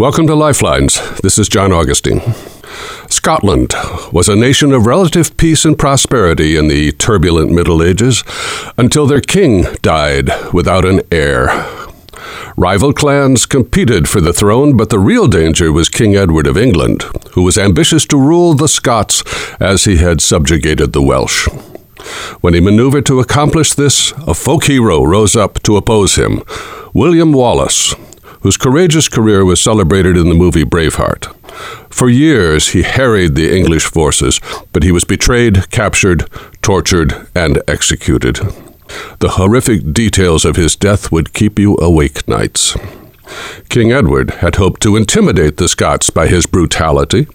Welcome to Lifelines. This is John Augustine. Scotland was a nation of relative peace and prosperity in the turbulent Middle Ages until their king died without an heir. Rival clans competed for the throne, but the real danger was King Edward of England, who was ambitious to rule the Scots as he had subjugated the Welsh. When he maneuvered to accomplish this, a folk hero rose up to oppose him William Wallace, whose courageous career was celebrated in the movie Braveheart. For years, he harried the English forces, but he was betrayed, captured, tortured, and executed. The horrific details of his death would keep you awake nights. King Edward had hoped to intimidate the Scots by his brutality.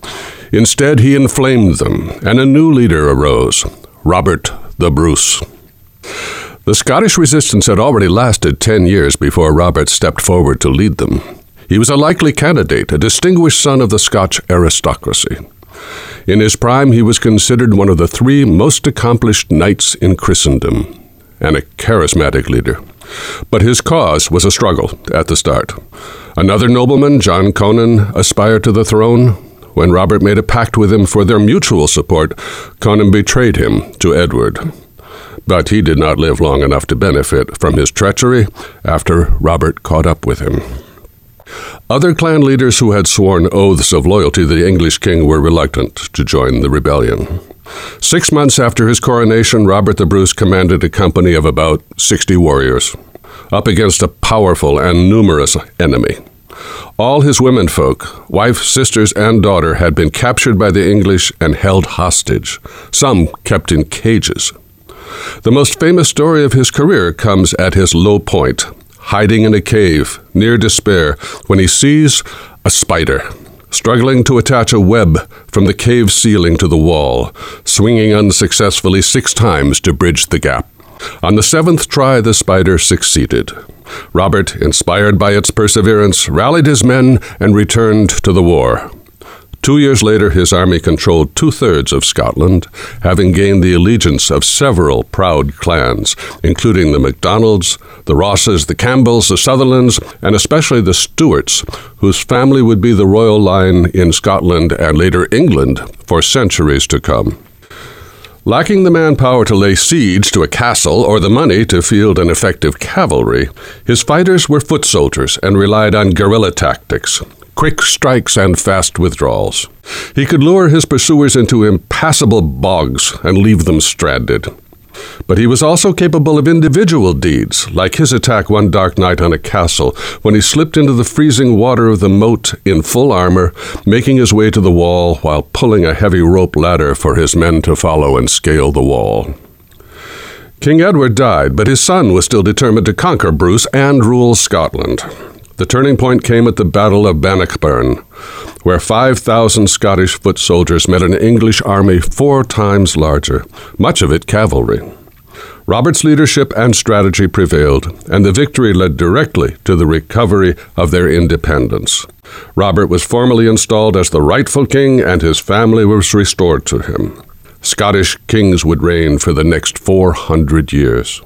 Instead, he inflamed them, and a new leader arose Robert the Bruce. The Scottish resistance had already lasted ten years before Robert stepped forward to lead them. He was a likely candidate, a distinguished son of the Scotch aristocracy. In his prime, he was considered one of the three most accomplished knights in Christendom, and a charismatic leader. But his cause was a struggle at the start. Another nobleman, John Comyn, aspired to the throne. When Robert made a pact with him for their mutual support, Comyn betrayed him to Edward but he did not live long enough to benefit from his treachery after Robert caught up with him. Other clan leaders who had sworn oaths of loyalty to the English king were reluctant to join the rebellion. Six months after his coronation, Robert the Bruce commanded a company of about 60 warriors, up against a powerful and numerous enemy. All his womenfolk, wife, sisters, and daughter, had been captured by the English and held hostage, some kept in cages. The most famous story of his career comes at his low point, hiding in a cave near despair when he sees a spider struggling to attach a web from the cave ceiling to the wall, swinging unsuccessfully six times to bridge the gap. On the seventh try, the spider succeeded. Robert, inspired by its perseverance, rallied his men and returned to the war. Two years later, his army controlled two thirds of Scotland, having gained the allegiance of several proud clans, including the MacDonalds, the Rosses, the Campbells, the Sutherlands, and especially the Stuarts, whose family would be the royal line in Scotland and later England for centuries to come. Lacking the manpower to lay siege to a castle or the money to field an effective cavalry, his fighters were foot soldiers and relied on guerrilla tactics, quick strikes, and fast withdrawals. He could lure his pursuers into impassable bogs and leave them stranded. But he was also capable of individual deeds, like his attack one dark night on a castle when he slipped into the freezing water of the moat in full armor, making his way to the wall while pulling a heavy rope ladder for his men to follow and scale the wall. King Edward died, but his son was still determined to conquer Bruce and rule Scotland. The turning point came at the Battle of Bannockburn, where 5,000 Scottish foot soldiers met an English army four times larger, much of it cavalry. Robert's leadership and strategy prevailed, and the victory led directly to the recovery of their independence. Robert was formally installed as the rightful king, and his family was restored to him. Scottish kings would reign for the next 400 years.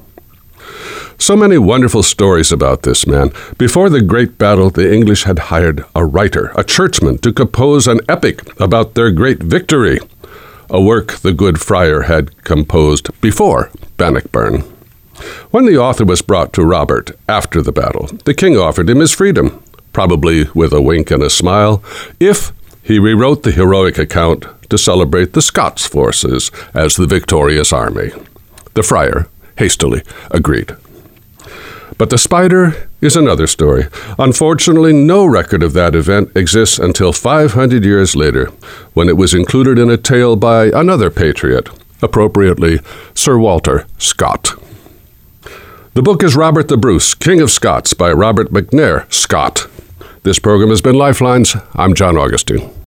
So many wonderful stories about this man. Before the great battle, the English had hired a writer, a churchman, to compose an epic about their great victory, a work the good friar had composed before Bannockburn. When the author was brought to Robert after the battle, the king offered him his freedom, probably with a wink and a smile, if he rewrote the heroic account to celebrate the Scots forces as the victorious army. The friar hastily agreed. But the spider is another story. Unfortunately, no record of that event exists until 500 years later, when it was included in a tale by another patriot, appropriately Sir Walter Scott. The book is Robert the Bruce, King of Scots by Robert McNair Scott. This program has been Lifelines. I'm John Augustine.